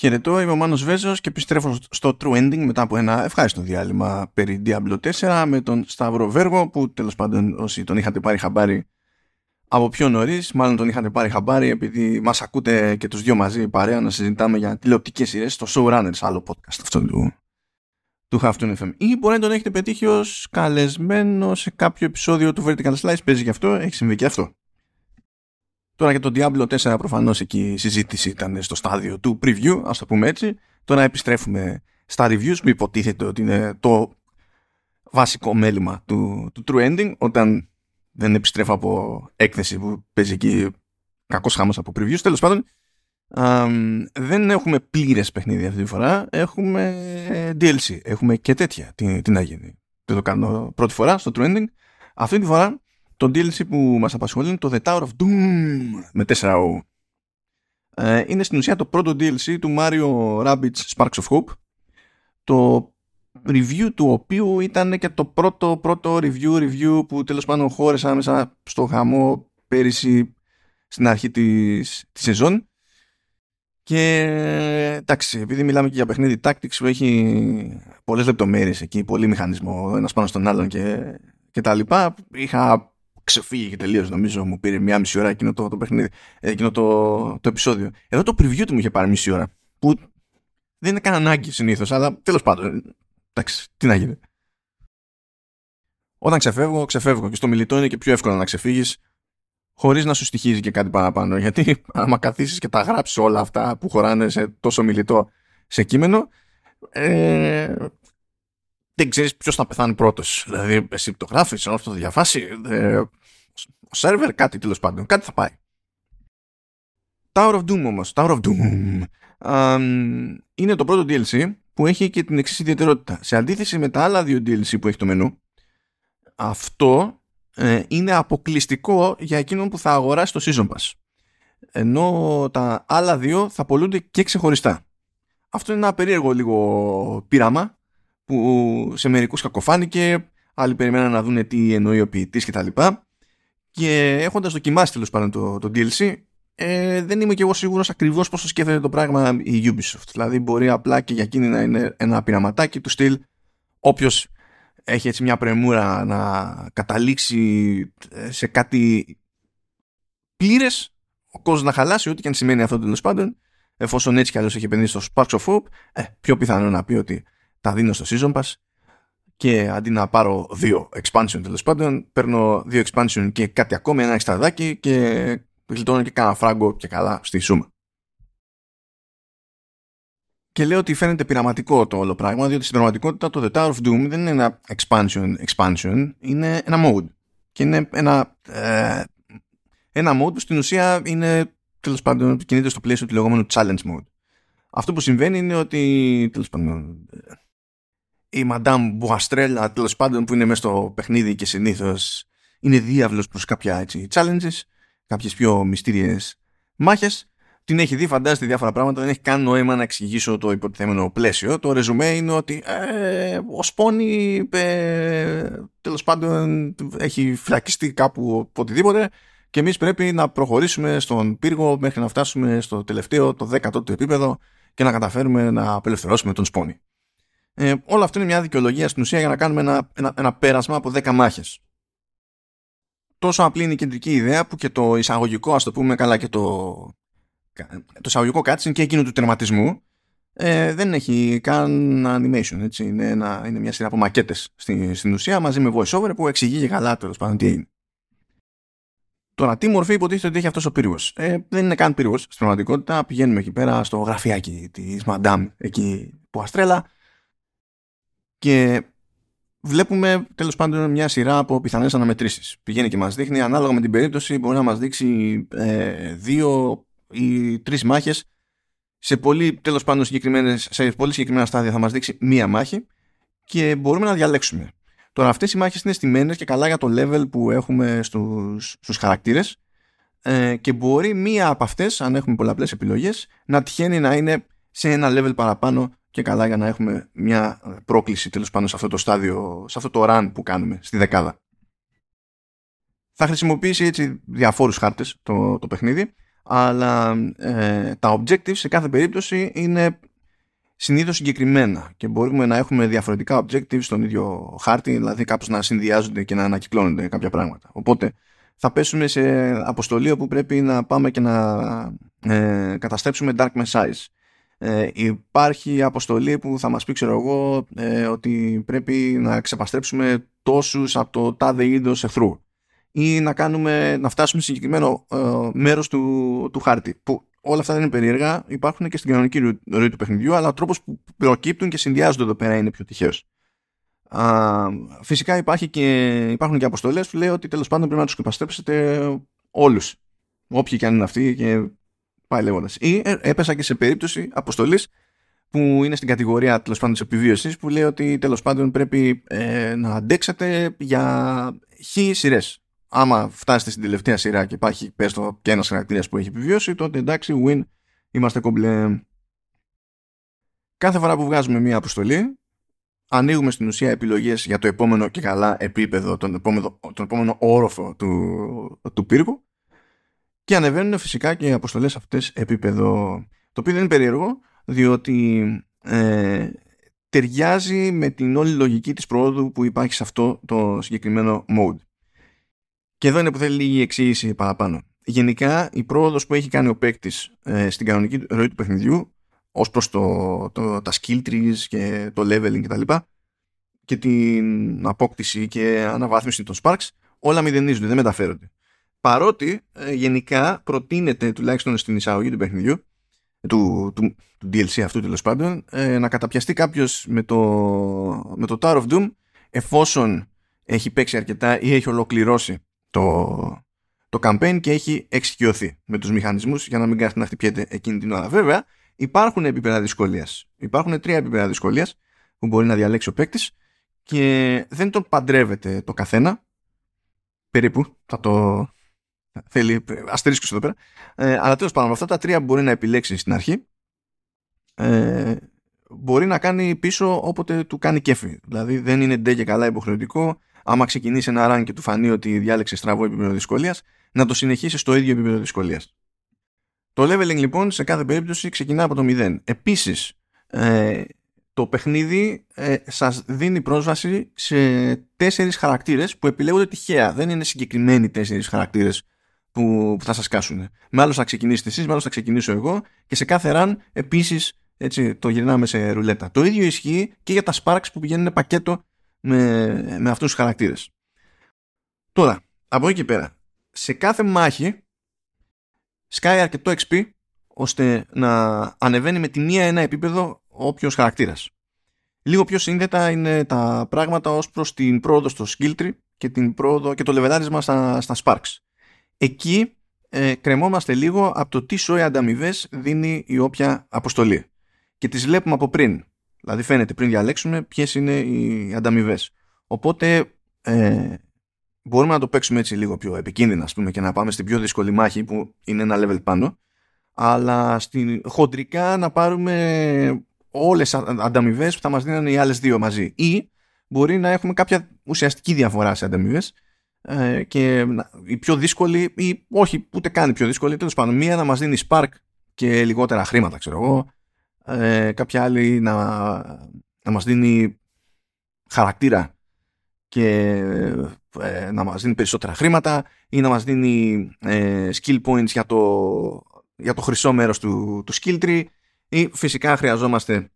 Χαιρετώ, είμαι ο Μάνος Βέζος και επιστρέφω στο True Ending μετά από ένα ευχάριστο διάλειμμα περί Diablo 4 με τον Σταύρο Βέργο που τέλος πάντων όσοι τον είχατε πάρει χαμπάρι από πιο νωρίς, μάλλον τον είχατε πάρει χαμπάρι επειδή μας ακούτε και τους δυο μαζί παρέα να συζητάμε για τηλεοπτικές σειρές στο Showrunners, άλλο podcast αυτό του, του Halftone FM. Ή μπορεί να τον έχετε πετύχει ως καλεσμένο σε κάποιο επεισόδιο του Vertical Slice, παίζει γι' αυτό, έχει συμβεί και αυτό. Τώρα για τον Diablo 4 προφανώς εκεί η συζήτηση ήταν στο στάδιο του preview, ας το πούμε έτσι. Τώρα επιστρέφουμε στα reviews που υποτίθεται ότι είναι το βασικό μέλημα του, του True Ending όταν δεν επιστρέφω από έκθεση που παίζει εκεί κακός χάμος από previews. Τέλος πάντων, δεν έχουμε πλήρες παιχνίδι αυτή τη φορά, έχουμε DLC, έχουμε και τέτοια. Τι, τι να γίνει. Δεν το κάνω πρώτη φορά στο True Ending. Αυτή τη φορά το DLC που μας απασχολεί είναι το The Tower of Doom με 4O. Ε, είναι στην ουσία το πρώτο DLC του Mario Rabbids Sparks of Hope το review του οποίου ήταν και το πρώτο πρώτο review review που τέλος πάντων χώρεσα μέσα στο χαμό πέρυσι στην αρχή της, της σεζόν και εντάξει, επειδή μιλάμε και για παιχνίδι Tactics που έχει πολλές λεπτομέρειες εκεί, πολύ μηχανισμό ένας πάνω στον άλλον και, και τα λοιπά, είχα ξεφύγει και τελείω νομίζω. Μου πήρε μία μισή ώρα εκείνο το, το παιχνίδι, ε, εκείνο το, το επεισόδιο. Εδώ το preview του μου είχε πάρει μισή ώρα. Που δεν είναι καν ανάγκη συνήθως, αλλά τέλος πάντων. Εντάξει, τι να γίνει. Όταν ξεφεύγω, ξεφεύγω. Και στο μιλητό είναι και πιο εύκολο να ξεφύγεις χωρίς να σου στοιχίζει και κάτι παραπάνω. Γιατί άμα καθίσεις και τα γράψεις όλα αυτά που χωράνε σε τόσο μιλητό σε κείμενο, ε, δεν ξέρεις ποιος θα πεθάνει πρώτος. Δηλαδή, εσύ το γράφεις, ενώ αυτό το διαβάσει, ε, ο σερβερ, κάτι τέλος πάντων, κάτι θα πάει. Tower of Doom όμως, Tower of Doom, είναι το πρώτο DLC που έχει και την εξής ιδιαιτερότητα. Σε αντίθεση με τα άλλα δύο DLC που έχει το μενού, αυτό ε, είναι αποκλειστικό για εκείνον που θα αγοράσει το Season Pass. Ενώ τα άλλα δύο θα πολλούνται και ξεχωριστά. Αυτό είναι ένα περίεργο λίγο πείραμα που σε μερικούς κακοφάνηκε, άλλοι περιμέναν να δουν τι εννοεί ο ποιητής κτλ. Και έχοντας δοκιμάσει τέλος πάντων το, το DLC, ε, δεν είμαι και εγώ σίγουρος ακριβώς πώ σκέφτεται το πράγμα η Ubisoft. Δηλαδή, μπορεί απλά και για εκείνη να είναι ένα πειραματάκι του στυλ. Όποιος έχει έτσι μια πρεμούρα να καταλήξει ε, σε κάτι πλήρες, ο κόσμος να χαλάσει, ό,τι και αν σημαίνει αυτό τέλος πάντων, εφόσον έτσι κι αλλιώς έχει επενδύσει στο Sparks of Hope, ε, πιο πιθανό να πει ότι τα δίνω στο Season Pass και αντί να πάρω δύο expansion τέλος πάντων, παίρνω δύο expansion και κάτι ακόμη, ένα εξτραδάκι και γλιτώνω και κάνα φράγκο και καλά στη σούμα. Και λέω ότι φαίνεται πειραματικό το όλο πράγμα, διότι στην πραγματικότητα το The Tower of Doom δεν είναι ένα expansion, expansion είναι ένα mode. Και είναι ένα, ε, ένα mode που στην ουσία είναι τέλος πάντων κινείται στο πλαίσιο του λεγόμενου challenge mode. Αυτό που συμβαίνει είναι ότι τέλος πάντων η Madame Μπουαστρέλα τέλος πάντων που είναι μέσα στο παιχνίδι και συνήθως είναι διάβλος προς κάποια έτσι, challenges, κάποιες πιο μυστήριες μάχες. Την έχει δει, φαντάζεται διάφορα πράγματα, δεν έχει καν νόημα να εξηγήσω το υποτιθέμενο πλαίσιο. Το ρεζουμέ είναι ότι ε, ο Σπόνι ε, τέλος πάντων έχει φυλακιστεί κάπου οτιδήποτε και εμείς πρέπει να προχωρήσουμε στον πύργο μέχρι να φτάσουμε στο τελευταίο, το δέκατο του επίπεδο και να καταφέρουμε να απελευθερώσουμε τον Σπόνι. Ε, όλο αυτό είναι μια δικαιολογία στην ουσία για να κάνουμε ένα, ένα, ένα πέρασμα από 10 μάχες. Τόσο απλή είναι η κεντρική ιδέα που και το εισαγωγικό, ας το πούμε καλά, και το, το εισαγωγικό cutscene και εκείνο του τερματισμού ε, δεν έχει καν animation. Έτσι. Είναι, ένα, είναι μια σειρά από μακέτες στην, στην ουσία μαζί με voiceover που εξηγεί και καλά τέλος πάντων τι είναι. Τώρα, τι μορφή υποτίθεται ότι έχει αυτός ο πύργος; Ε, δεν είναι καν πύργος. Στην πραγματικότητα πηγαίνουμε εκεί πέρα στο γραφιάκι της Madame εκεί που αστρέλα και βλέπουμε τέλος πάντων μια σειρά από πιθανές αναμετρήσεις. Πηγαίνει και μας δείχνει, ανάλογα με την περίπτωση, μπορεί να μας δείξει ε, δύο ή τρεις μάχες. Σε πολύ, τέλος πάντων, συγκεκριμένες, σε πολύ συγκεκριμένα στάδια θα μας δείξει μία μάχη και μπορούμε να διαλέξουμε. Τώρα αυτές οι μάχες είναι στημένες και καλά για το level που έχουμε στους, στους χαρακτήρες ε, και μπορεί μία από αυτές, αν έχουμε πολλαπλές επιλογές, να τυχαίνει να είναι σε ένα level παραπάνω και καλά για να έχουμε μια πρόκληση τέλος πάντων σε αυτό το στάδιο, σε αυτό το run που κάνουμε στη δεκάδα. Θα χρησιμοποιήσει έτσι διαφόρους χάρτες το, το παιχνίδι, αλλά ε, τα objectives σε κάθε περίπτωση είναι συνήθως συγκεκριμένα και μπορούμε να έχουμε διαφορετικά objectives στον ίδιο χάρτη, δηλαδή κάπως να συνδυάζονται και να ανακυκλώνονται κάποια πράγματα. Οπότε θα πέσουμε σε αποστολή όπου πρέπει να πάμε και να ε, καταστρέψουμε Dark Messiahs. Ε, υπάρχει αποστολή που θα μας πει ξέρω εγώ ε, ότι πρέπει να ξεπαστρέψουμε τόσους από το τάδε είδος εχθρού ή να, κάνουμε, να φτάσουμε σε συγκεκριμένο ε, μέρος του, του χάρτη που όλα αυτά δεν είναι περίεργα υπάρχουν και στην κανονική ροή του παιχνιδιού αλλά ο τρόπος που προκύπτουν και συνδυάζονται εδώ πέρα είναι πιο τυχαίος. Α, φυσικά υπάρχει και, υπάρχουν και αποστολές που λέει ότι τέλος πάντων πρέπει να τους ξεπαστρέψετε όλους. Όποιοι και αν είναι αυτοί και πάει λέγοντας. Ή ε, έπεσα και σε περίπτωση αποστολής που είναι στην κατηγορία τέλος πάντων της επιβίωσης που λέει ότι τέλος πάντων πρέπει ε, να αντέξετε για χι σειρές. Άμα φτάσετε στην τελευταία σειρά και υπάρχει πες το και ένας χαρακτήρας που έχει επιβιώσει, τότε εντάξει, win, είμαστε κομπλέ. Κάθε φορά που βγάζουμε μία αποστολή, ανοίγουμε στην ουσία επιλογές για το επόμενο και καλά επίπεδο, τον επόμενο, τον επόμενο όροφο του, του πύργου και ανεβαίνουν φυσικά και οι αποστολές αυτές επίπεδο. Το οποίο δεν είναι περίεργο, διότι ε, ταιριάζει με την όλη λογική της προόδου που υπάρχει σε αυτό το συγκεκριμένο mode. Και εδώ είναι που θέλει λίγη εξήγηση παραπάνω. Γενικά η πρόοδος που έχει κάνει ο παίκτης ε, στην κανονική ροή του παιχνιδιού ως προς το, το, τα skill trees και το leveling κτλ και, και την απόκτηση και αναβάθμιση των sparks όλα μηδενίζονται, δεν μεταφέρονται. Παρότι ε, γενικά προτείνεται τουλάχιστον στην εισαγωγή του παιχνιδιού του, του, του DLC αυτού τέλος πάντων ε, να καταπιαστεί κάποιος με το, με το Tower of Doom εφόσον έχει παίξει αρκετά ή έχει ολοκληρώσει το, το campaign και έχει εξοικειωθεί με τους μηχανισμούς για να μην κάθεται να χτυπιέται εκείνη την ώρα. Βέβαια υπάρχουν επίπεδα δυσκολίας. Υπάρχουν τρία επίπεδα δυσκολίας που μπορεί να διαλέξει ο παίκτης και δεν τον παντρεύεται το καθένα περίπου θα το, Θέλει αστερίσκο εδώ πέρα. Ε, αλλά τέλος πάντων, αυτά τα τρία που μπορεί να επιλέξεις στην αρχή, ε, μπορεί να κάνει πίσω όποτε του κάνει κέφι. Δηλαδή δεν είναι ντε και καλά υποχρεωτικό. Άμα ξεκινήσει ένα run και του φανεί ότι διάλεξε στραβό επίπεδο δυσκολίας, να το συνεχίσει στο ίδιο επίπεδο δυσκολίας. Το leveling λοιπόν σε κάθε περίπτωση ξεκινά από το 0. Επίσης, ε, το παιχνίδι ε, σας δίνει πρόσβαση σε τέσσερις χαρακτήρες που επιλέγονται τυχαία. Δεν είναι συγκεκριμένοι τέσσερις χαρακτήρες που, που θα σας κάσουν. Με άλλους θα ξεκινήσετε εσείς, με άλλους θα ξεκινήσω εγώ και σε κάθε run επίσης έτσι, το γυρνάμε σε ρουλέτα. Το ίδιο ισχύει και για τα Sparks που πηγαίνουν πακέτο με, με αυτούς τους χαρακτήρες. Τώρα, από εκεί και πέρα, σε κάθε μάχη σκάει αρκετό XP ώστε να ανεβαίνει με τη μία ένα επίπεδο όποιος χαρακτήρας. Λίγο πιο σύνδετα είναι τα πράγματα ως προς την πρόοδο στο skill tree και, την πρόοδο, και το λεβεδάρισμα στα, στα Sparks. Εκεί ε, κρεμόμαστε λίγο από το τι σόι ανταμοιβές δίνει η όποια αποστολή. Και τις βλέπουμε από πριν. Δηλαδή φαίνεται πριν διαλέξουμε ποιες είναι οι ανταμοιβές. Οπότε ε, μπορούμε να το παίξουμε έτσι λίγο πιο επικίνδυνα ας πούμε, και να πάμε στην πιο δύσκολη μάχη που είναι ένα level πάνω. Αλλά στην, χοντρικά να πάρουμε όλες ανταμοιβές που θα μας δίνουν οι άλλες δύο μαζί. Ή μπορεί να έχουμε κάποια ουσιαστική διαφορά σε ανταμοιβές ε, και η πιο δύσκολη ή όχι ούτε καν η πιο δύσκολη τέλος πάντων μία να μας δίνει spark και λιγότερα χρήματα ξέρω εγώ. Ε, κάποια άλλη να, να μας δίνει χαρακτήρα και ε, να μας δίνει περισσότερα χρήματα ή να μας δίνει ε, skill points για το, για το χρυσό μέρος του, του skill tree ή φυσικά χρειαζόμαστε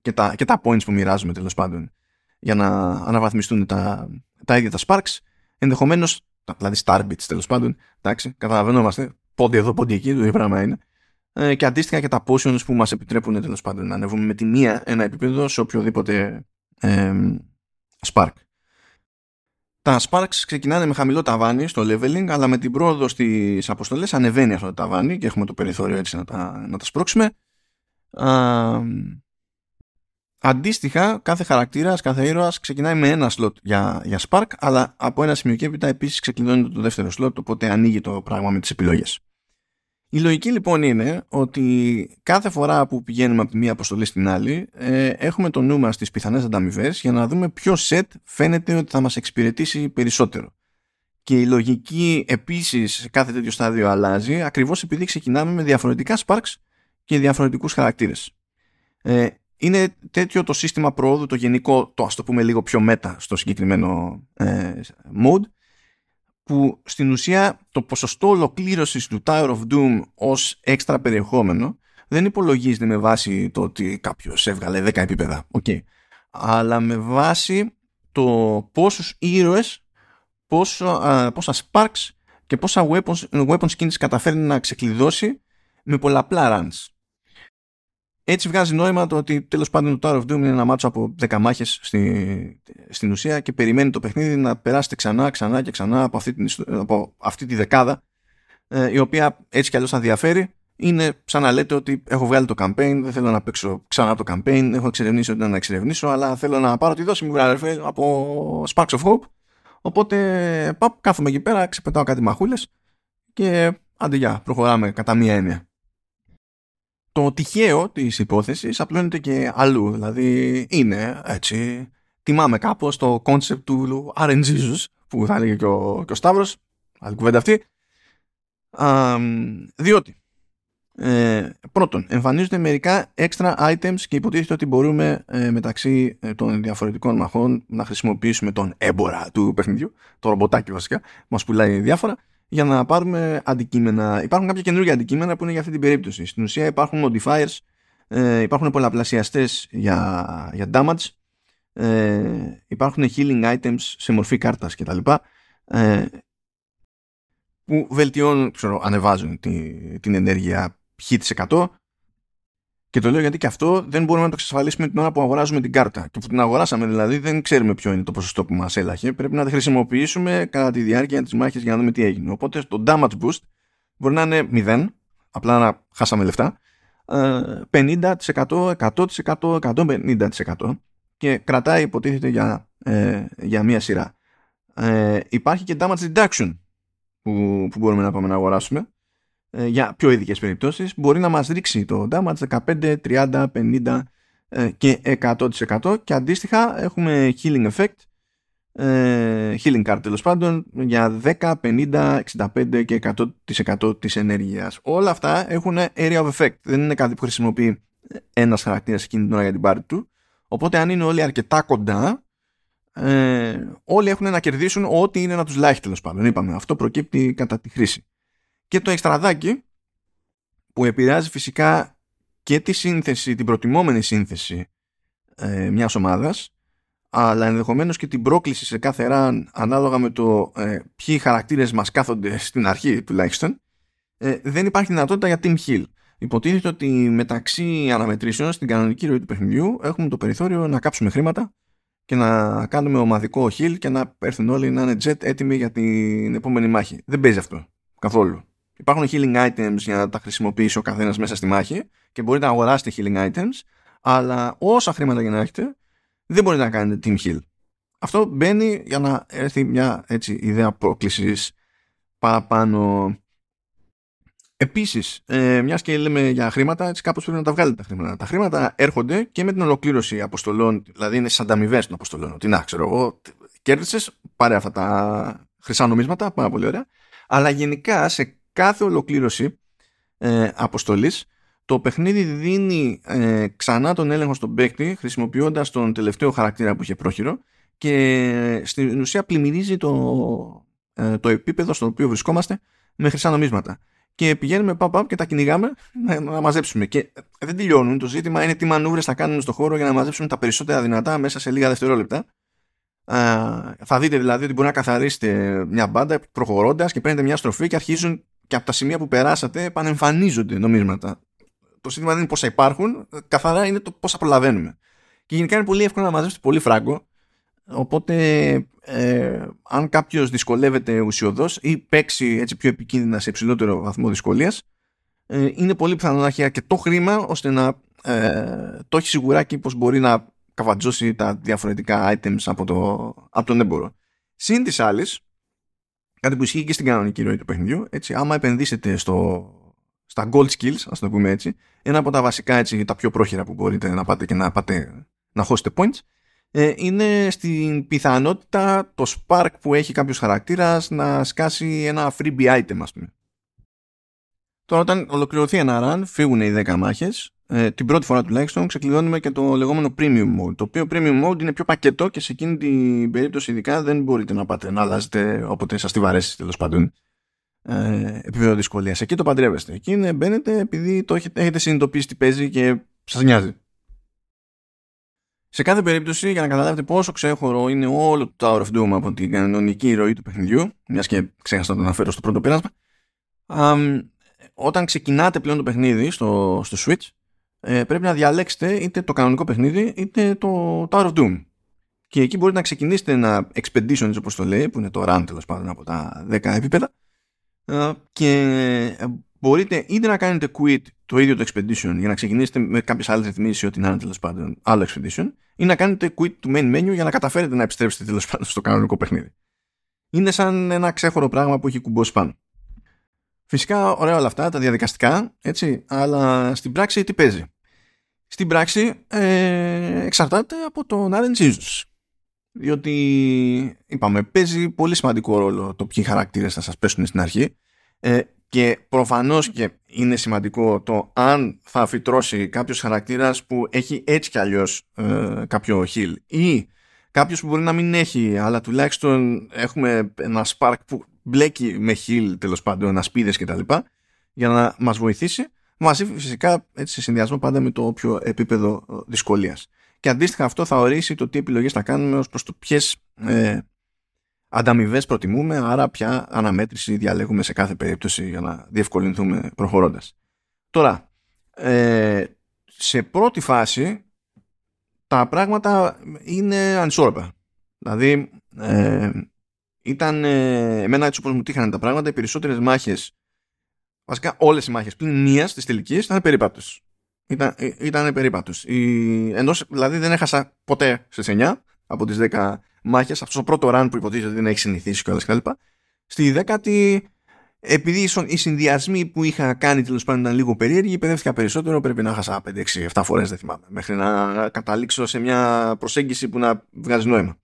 και τα, και τα points που μοιράζουμε τέλος πάντων για να αναβαθμιστούν τα, τα ίδια τα Sparks, ενδεχομένως, δηλαδή Starbits τέλος πάντων, εντάξει, καταλαβαίνόμαστε, πόντι εδώ, πόντι εκεί, το ίδιο πράγμα είναι. Ε, και αντίστοιχα και τα potions που μας επιτρέπουν τέλος πάντων να ανεβούμε με τη μία ένα επίπεδο σε οποιοδήποτε ε, Spark. Τα Sparks ξεκινάνε με χαμηλό ταβάνι στο leveling, αλλά με την πρόοδο στις αποστολές ανεβαίνει αυτό το ταβάνι και έχουμε το περιθώριο έτσι να τα, να τα σπρώξουμε. Αντίστοιχα, κάθε χαρακτήρας, κάθε ήρωας ξεκινάει με ένα slot για, για Spark, αλλά από ένα σημείο και έπειτα επίσης ξεκλειδώνεται το δεύτερο slot, οπότε ανοίγει το πράγμα με τις επιλογές. Η λογική λοιπόν είναι ότι κάθε φορά που πηγαίνουμε από τη μία αποστολή στην άλλη, ε, έχουμε το νου μας στις πιθανές ανταμοιβές για να δούμε ποιο set φαίνεται ότι θα μας εξυπηρετήσει περισσότερο. Και η λογική επίσης σε κάθε τέτοιο στάδιο αλλάζει ακριβώς επειδή ξεκινάμε με διαφορετικά sparks και διαφορετικούς χαρακτήρες. Ε, είναι τέτοιο το σύστημα προόδου, το γενικό, το ας το πούμε λίγο πιο μέτα στο συγκεκριμένο ε, mode, που στην ουσία το ποσοστό ολοκλήρωσης του Tower of Doom ως έξτρα περιεχόμενο δεν υπολογίζεται με βάση το ότι κάποιος έβγαλε 10 επίπεδα, okay. αλλά με βάση το πόσους ήρωες, πόσα, πόσα sparks και πόσα weapons, weapon skins καταφέρνει να ξεκλειδώσει με πολλαπλά runs. Έτσι βγάζει νόημα το ότι τέλος πάντων το Tower of Doom είναι ένα μάτσο από 10 μάχε στη, στην ουσία και περιμένει το παιχνίδι να περάσετε ξανά, ξανά και ξανά από αυτή, την, από αυτή τη δεκάδα ε, η οποία έτσι κι αλλιώς θα διαφέρει. Είναι σαν να λέτε ότι έχω βγάλει το campaign, δεν θέλω να παίξω ξανά το campaign, έχω εξερευνήσει ό,τι να εξερευνήσω, αλλά θέλω να πάρω τη δόση μου, βράδυ από Sparks of Hope. Οπότε παπ, κάθομαι εκεί πέρα, ξεπετάω κάτι μαχούλες και άντε γεια, προχωράμε κατά μία έννοια το τυχαίο της υπόθεσης απλώνεται και αλλού. Δηλαδή είναι έτσι. Τιμάμε κάπως το κόνσεπτ του RNG που θα έλεγε και ο, και ο Σταύρος. Άλλη κουβέντα αυτή. Α, διότι ε, πρώτον, εμφανίζονται μερικά extra items και υποτίθεται ότι μπορούμε ε, μεταξύ ε, των διαφορετικών μαχών να χρησιμοποιήσουμε τον έμπορα του παιχνιδιού, το ρομποτάκι βασικά, μας πουλάει διάφορα για να πάρουμε αντικείμενα. Υπάρχουν κάποια καινούργια αντικείμενα που είναι για αυτή την περίπτωση. Στην ουσία υπάρχουν modifiers, ε, υπάρχουν πολλαπλασιαστές για, για damage, ε, υπάρχουν healing items σε μορφή κάρτας κτλ. Ε, που βελτιώνουν, ξέρω, ανεβάζουν τη, την ενέργεια χ% και το λέω γιατί και αυτό δεν μπορούμε να το εξασφαλίσουμε την ώρα που αγοράζουμε την κάρτα. Και που την αγοράσαμε δηλαδή δεν ξέρουμε ποιο είναι το ποσοστό που μας έλαχε. Πρέπει να τη χρησιμοποιήσουμε κατά τη διάρκεια της μάχης για να δούμε τι έγινε. Οπότε το damage boost μπορεί να είναι 0, απλά να χάσαμε λεφτά. 50%, 100%, 150% και κρατάει υποτίθεται για, ε, για μία σειρά. Ε, υπάρχει και damage reduction που, που μπορούμε να πάμε να αγοράσουμε ε, για πιο ειδικές περιπτώσεις μπορεί να μας ρίξει το damage 15, 30, 50 και 100% και αντίστοιχα έχουμε healing effect ε, healing card τέλος πάντων για 10, 50, 65 και 100% της ενέργειας. Όλα αυτά έχουν area of effect. Δεν είναι κάτι που χρησιμοποιεί ένας χαρακτήρας εκείνη την ώρα για την πάρη του. Οπότε αν είναι όλοι αρκετά κοντά ε, όλοι έχουν να κερδίσουν ό,τι είναι να τους λάχει τέλος πάντων. Είπαμε αυτό προκύπτει κατά τη χρήση και το εξτραδάκι που επηρεάζει φυσικά και τη σύνθεση, την προτιμόμενη σύνθεση ε, μιας ομάδας αλλά ενδεχομένως και την πρόκληση σε κάθε run ανάλογα με το ε, ποιοι χαρακτήρες μας κάθονται στην αρχή τουλάχιστον ε, δεν υπάρχει δυνατότητα για team heal. Υποτίθεται ότι μεταξύ αναμετρήσεων στην κανονική ροή του παιχνιδιού έχουμε το περιθώριο να κάψουμε χρήματα και να κάνουμε ομαδικό heal και να έρθουν όλοι να είναι jet έτοιμοι για την επόμενη μάχη. Δεν παίζει αυτό καθόλου. Υπάρχουν healing items για να τα χρησιμοποιήσει ο καθένας μέσα στη μάχη και μπορείτε να αγοράσετε healing items, αλλά όσα χρήματα για να έχετε, δεν μπορείτε να κάνετε team heal. Αυτό μπαίνει για να έρθει μια έτσι, ιδέα πρόκλησης παραπάνω. Επίσης, ε, μιας και λέμε για χρήματα, έτσι κάπως πρέπει να τα βγάλετε τα χρήματα. Τα χρήματα έρχονται και με την ολοκλήρωση αποστολών, δηλαδή είναι στι ανταμοιβέ των αποστολών. Τι να ξέρω εγώ, κέρδισες, πάρε αυτά τα χρυσά νομίσματα, πάρα πολύ ωραία. Αλλά γενικά σε κάθε ολοκλήρωση ε, αποστολής το παιχνίδι δίνει ε, ξανά τον έλεγχο στον παίκτη χρησιμοποιώντας τον τελευταίο χαρακτήρα που είχε πρόχειρο και στην ουσία πλημμυρίζει το, ε, το επίπεδο στο οποίο βρισκόμαστε με χρυσά νομίσματα. Και πηγαίνουμε παπ, και τα κυνηγάμε να, να μαζέψουμε. Και δεν τελειώνουν. Το ζήτημα είναι τι μανούβρες θα κάνουμε στο χώρο για να μαζέψουμε τα περισσότερα δυνατά μέσα σε λίγα δευτερόλεπτα. θα δείτε δηλαδή ότι μπορεί να καθαρίσετε μια μπάντα προχωρώντας και παίρνετε μια στροφή και αρχίζουν και από τα σημεία που περάσατε επανεμφανίζονται νομίσματα. Το σύστημα δεν είναι πόσα υπάρχουν, καθαρά είναι το πόσα προλαβαίνουμε. Και γενικά είναι πολύ εύκολο να μαζέψετε πολύ φράγκο. Οπότε, ε, αν κάποιος δυσκολεύεται ουσιοδός ή παίξει έτσι πιο επικίνδυνα σε υψηλότερο βαθμό δυσκολίας, ε, είναι πολύ πιθανό να έχει αρκετό χρήμα ώστε να ε, το έχει σιγουράκι πως μπορεί να καβατζώσει τα διαφορετικά items από, το, από τον έμπορο. Συν της άλλης, Κάτι που ισχύει και στην κανονική ροή του παιχνιδιού. Έτσι, άμα επενδύσετε στο, στα gold skills, ας το πούμε έτσι, ένα από τα βασικά έτσι, τα πιο πρόχειρα που μπορείτε να πάτε και να πάτε να χώσετε points, ε, είναι στην πιθανότητα το spark που έχει κάποιος χαρακτήρας να σκάσει ένα freebie item ας πούμε. Τώρα όταν ολοκληρωθεί ένα run, φύγουν οι 10 μάχες, ε, την πρώτη φορά τουλάχιστον ξεκλειδώνουμε και το λεγόμενο premium mode. Το οποίο premium mode είναι πιο πακετό και σε εκείνη την περίπτωση ειδικά δεν μπορείτε να πάτε να αλλάζετε όποτε σας τη βαρέσει τέλος πάντων ε, επίπεδο δυσκολία. Εκεί το παντρεύεστε. Εκεί είναι, μπαίνετε επειδή το έχετε, έχετε συνειδητοποιήσει τι παίζει και σας νοιάζει. Σε κάθε περίπτωση, για να καταλάβετε πόσο ξέχωρο είναι όλο το Tower of Doom από την κανονική ροή του παιχνιδιού, μιας και ξέχασα να το αναφέρω στο πρώτο πέρασμα, όταν ξεκινάτε πλέον το παιχνίδι στο, στο Switch, ε, πρέπει να διαλέξετε είτε το κανονικό παιχνίδι είτε το Tower of Doom. Και εκεί μπορείτε να ξεκινήσετε ένα expedition, όπως το λέει, που είναι το run τέλος πάντων από τα 10 επίπεδα, ε, και ε, μπορείτε είτε να κάνετε quit το ίδιο το expedition για να ξεκινήσετε με κάποιες άλλες ρυθμίσεις ό,τι να είναι τέλος πάντων άλλο expedition, ή να κάνετε quit του main menu για να καταφέρετε να επιστρέψετε τέλος πάντων στο κανονικό παιχνίδι. Είναι σαν ένα ξέχωρο πράγμα που έχει κουμπώσει πάνω. Φυσικά ωραία όλα αυτά, τα διαδικαστικά, έτσι, αλλά στην πράξη τι παίζει; Στην πράξη ε, εξαρτάται από τον RNG Διότι, είπαμε, παίζει πολύ σημαντικό ρόλο το ποιοι χαρακτήρες θα σας πέσουν στην αρχή ε, και προφανώς και είναι σημαντικό το αν θα φυτρώσει κάποιος χαρακτήρας που έχει έτσι κι αλλιώς ε, κάποιο heal ή κάποιος που μπορεί να μην έχει, αλλά τουλάχιστον έχουμε ένα spark που μπλέκει με heal τέλος πάντων, ασπίδες κτλ. για να μας βοηθήσει. Μαζί φυσικά έτσι, σε συνδυασμό πάντα με το όποιο επίπεδο ε, δυσκολίας. Και αντίστοιχα αυτό θα ορίσει το τι επιλογές θα κάνουμε ως προς το ποιες ε, ανταμοιβές προτιμούμε, άρα ποια αναμέτρηση διαλέγουμε σε κάθε περίπτωση για να διευκολυνθούμε προχωρώντας. Τώρα, ε, σε πρώτη φάση τα πράγματα είναι ανισόρροπα. Δηλαδή, ε, ήταν ε, εμένα έτσι όπως μου τύχανε τα πράγματα, οι περισσότερες μάχες, βασικά όλες οι μάχες πλην μίας της τελικής ήταν περίπατος. Ήταν, ε, ήταν περίπατος. Η, ενός, δηλαδή δεν έχασα ποτέ σε 9 από τις 10 μάχες, αυτός ο πρώτο run που υποτίθεται ότι δεν έχει συνηθίσει και όλα κλπ. Στη δέκατη επειδή οι συνδυασμοί που είχα κάνει τέλος πάντων ήταν λίγο περίεργοι, παιδεύτηκα περισσότερο. Πρέπει να χάσα 5-6-7 φορές, δεν θυμάμαι, μέχρι να καταλήξω σε μια προσέγγιση που να βγάζει νόημα.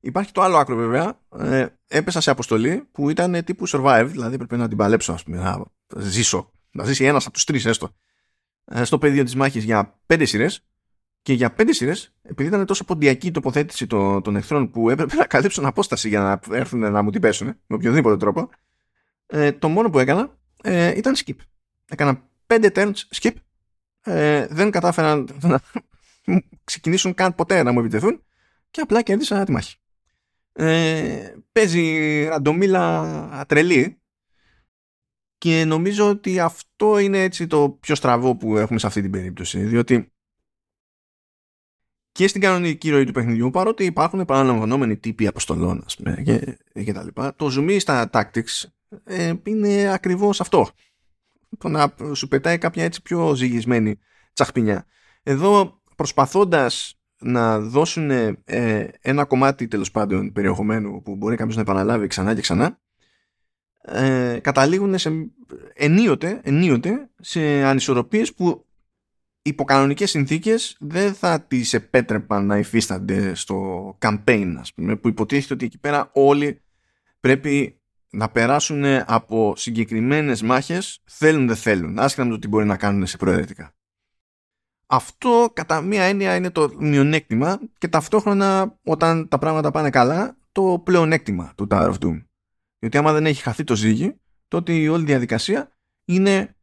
Υπάρχει το άλλο άκρο βέβαια. Ε, έπεσα σε αποστολή που ήταν τύπου survive, δηλαδή πρέπει να την παλέψω, ας πούμε, να ζήσω. Να ζήσει ένας από τους τρεις έστω. Ε, στο πεδίο της μάχης για 5 σειρές. Και για 5 σειρές, επειδή ήταν τόσο ποντιακή η τοποθέτηση των, των εχθρών που έπρεπε να καλύψουν απόσταση για να έρθουν να μου την πέσουν με οποιοδήποτε τρόπο, ε, το μόνο που έκανα ε, ήταν skip. Έκανα 5 turns skip. Ε, δεν κατάφεραν να ξεκινήσουν καν ποτέ να μου επιτεθούν και απλά κέρδισα τη μάχη. Ε, παίζει ραντομίλα τρελή και νομίζω ότι αυτό είναι έτσι το πιο στραβό που έχουμε σε αυτή την περίπτωση διότι και στην κανονική ροή του παιχνιδιού παρότι υπάρχουν επαναλαμβανόμενοι τύποι αποστολών ας πούμε, και, και τα λοιπά το zoom στα tactics ε, είναι ακριβώς αυτό. Το να σου πετάει κάποια έτσι πιο ζυγισμένη τσαχπινιά. Εδώ προσπαθώντας να δώσουν ε, ένα κομμάτι τέλος πάντων περιεχομένου που μπορεί κάποιος να επαναλάβει ξανά και ξανά ε, καταλήγουν σε, ενίοτε, ενίοτε σε ανισορροπίες που υπό κανονικές συνθήκες δεν θα τις επέτρεπαν να υφίστανται στο campaign ας πούμε, που υποτίθεται ότι εκεί πέρα όλοι πρέπει να περάσουν από συγκεκριμένες μάχες θέλουν δεν θέλουν, άσχετα με το τι μπορεί να κάνουν σε προαιρετικά. Αυτό κατά μία έννοια είναι το μειονέκτημα και ταυτόχρονα όταν τα πράγματα πάνε καλά το πλεονέκτημα του Tower of Doom. Γιατί άμα δεν έχει χαθεί το ζύγι τότε η όλη διαδικασία είναι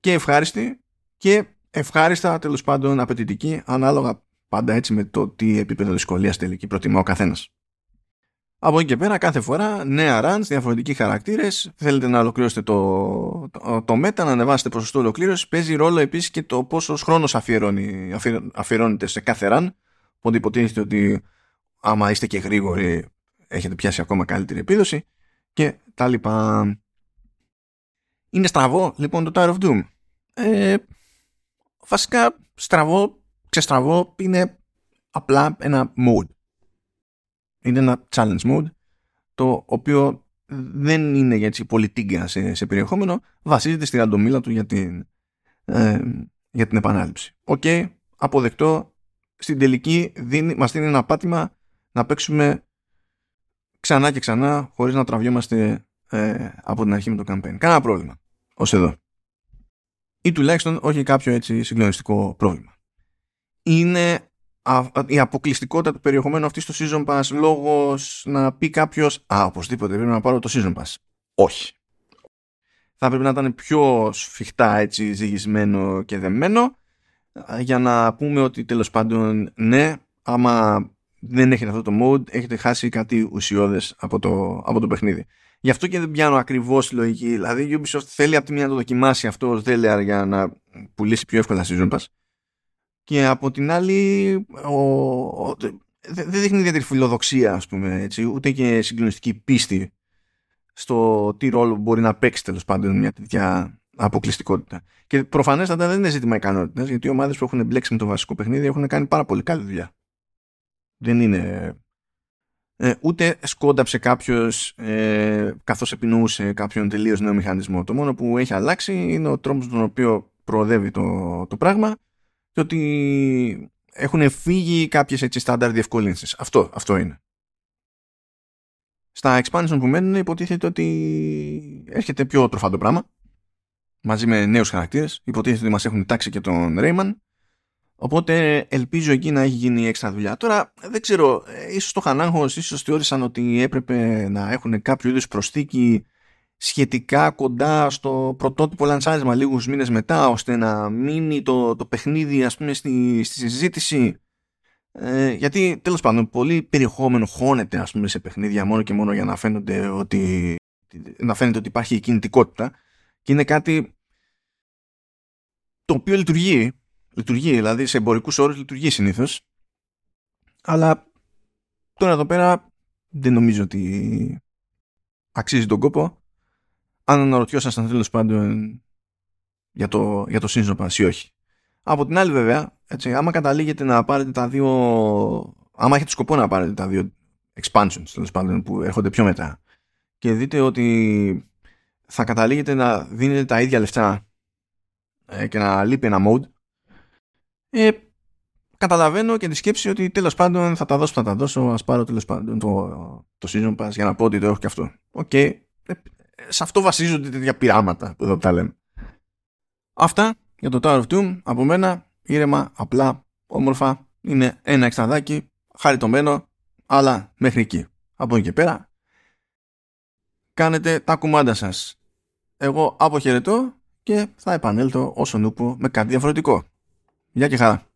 και ευχάριστη και ευχάριστα τέλος πάντων απαιτητική ανάλογα πάντα έτσι με το τι επίπεδο δυσκολίας τελική προτιμά ο καθένας. Από εκεί και πέρα κάθε φορά νέα runs, διαφορετικοί χαρακτήρες, θέλετε να ολοκληρώσετε το, το, το μέτα, να ανεβάσετε ποσοστό ολοκλήρωσης, παίζει ρόλο επίσης και το πόσος χρόνος αφιερώνει, αφιερώνεται σε κάθε run, οπότε υποτίθεται ότι άμα είστε και γρήγοροι έχετε πιάσει ακόμα καλύτερη επίδοση και τα λοιπά. Είναι στραβό λοιπόν το Tower of Doom; Ε, βασικά στραβό, ξεστραβό είναι απλά ένα mode είναι ένα challenge mode το οποίο δεν είναι έτσι πολύ τίγκα σε, σε περιεχόμενο βασίζεται στη ραντομίλα του για την, ε, για την επανάληψη. OK, okay, αποδεκτό στην τελική δίνει, μας δίνει ένα πάτημα να παίξουμε ξανά και ξανά χωρίς να τραβιόμαστε ε, από την αρχή με το campaign. Κάνα πρόβλημα ως εδώ. Ή τουλάχιστον όχι κάποιο έτσι συγκλονιστικό πρόβλημα. Είναι η αποκλειστικότητα του περιεχομένου αυτή στο Season Pass λόγος να πει κάποιος «Α, οπωσδήποτε πρέπει να πάρω το Season Pass». Όχι. Θα πρέπει να ήταν πιο σφιχτά έτσι ζυγισμένο και δεμένο για να πούμε ότι τέλος πάντων ναι, άμα δεν έχετε αυτό το mode, έχετε χάσει κάτι ουσιώδες από το, από το παιχνίδι. Γι' αυτό και δεν πιάνω ακριβώς τη λογική. Δηλαδή η Ubisoft θέλει από τη μία να το δοκιμάσει αυτό ως δέλεαρ για να πουλήσει πιο εύκολα Season Pass και από την άλλη ο, δεν δείχνει ιδιαίτερη φιλοδοξία ας πούμε έτσι, ούτε και συγκλονιστική πίστη στο τι ρόλο μπορεί να παίξει τέλος πάντων μια τέτοια αποκλειστικότητα. Και προφανέστατα δεν είναι ζήτημα ικανότητας, γιατί οι ομάδες που έχουν μπλέξει με το βασικό παιχνίδι έχουν κάνει πάρα πολύ καλή δουλειά. Δεν είναι. Ε, ούτε σκόνταψε κάποιος ε, καθώς επινοούσε κάποιον τελείως νέο μηχανισμό. Το μόνο που έχει αλλάξει είναι ο τρόπος τον οποίο προοδεύει το, το πράγμα και ότι έχουν φύγει κάποιες έτσι στάνταρ διευκολύνσεις. Αυτό, αυτό είναι. Στα expansion που μένουν υποτίθεται ότι έρχεται πιο τροφαντό πράγμα μαζί με νέους χαρακτήρες. Υποτίθεται ότι μας έχουν τάξει και τον Rayman. Οπότε ελπίζω εκεί να έχει γίνει έξτρα δουλειά. Τώρα δεν ξέρω, ε, ίσως το Χανάγχος ίσως θεώρησαν ότι έπρεπε να έχουν κάποιο είδους προσθήκη σχετικά κοντά στο πρωτότυπο λανσάρισμα λίγους μήνες μετά ώστε να μείνει το, το παιχνίδι ας πούμε στη, στη συζήτηση. Ε, γιατί τέλος πάντων πολύ περιεχόμενο χώνεται ας πούμε σε παιχνίδια μόνο και μόνο για να φαίνονται ότι, να φαίνεται ότι υπάρχει κινητικότητα. Και είναι κάτι το οποίο λειτουργεί λειτουργεί δηλαδή σε εμπορικούς όρους λειτουργεί συνήθως. Αλλά τώρα εδώ πέρα δεν νομίζω ότι αξίζει τον κόπο αν αναρωτιόσασταν τέλος πάντων για το, για το Season ή όχι. Από την άλλη βέβαια, έτσι, άμα καταλήγετε να πάρετε τα δύο, άμα έχετε σκοπό να πάρετε τα δύο expansions τέλος πάντων που έρχονται πιο μετά και δείτε ότι θα καταλήγετε να δίνετε τα ίδια λεφτά ε, και να λείπει ένα mode ε, καταλαβαίνω και τη σκέψη ότι τέλος πάντων θα τα δώσω θα τα δώσω ας πάρω τέλος πάντων το, το season pass για να πω ότι το έχω και αυτό. OK, okay. Ε, σε αυτό βασίζονται τέτοια πειράματα που εδώ τα λέμε. Αυτά για το Tower of Doom από μένα ήρεμα, απλά, όμορφα είναι ένα εξτραδάκι χαριτωμένο αλλά μέχρι εκεί. Από εκεί και πέρα κάνετε τα κουμάντα σας. Εγώ αποχαιρετώ και θα επανέλθω όσο νούπο με κάτι διαφορετικό. Γεια και χαρά.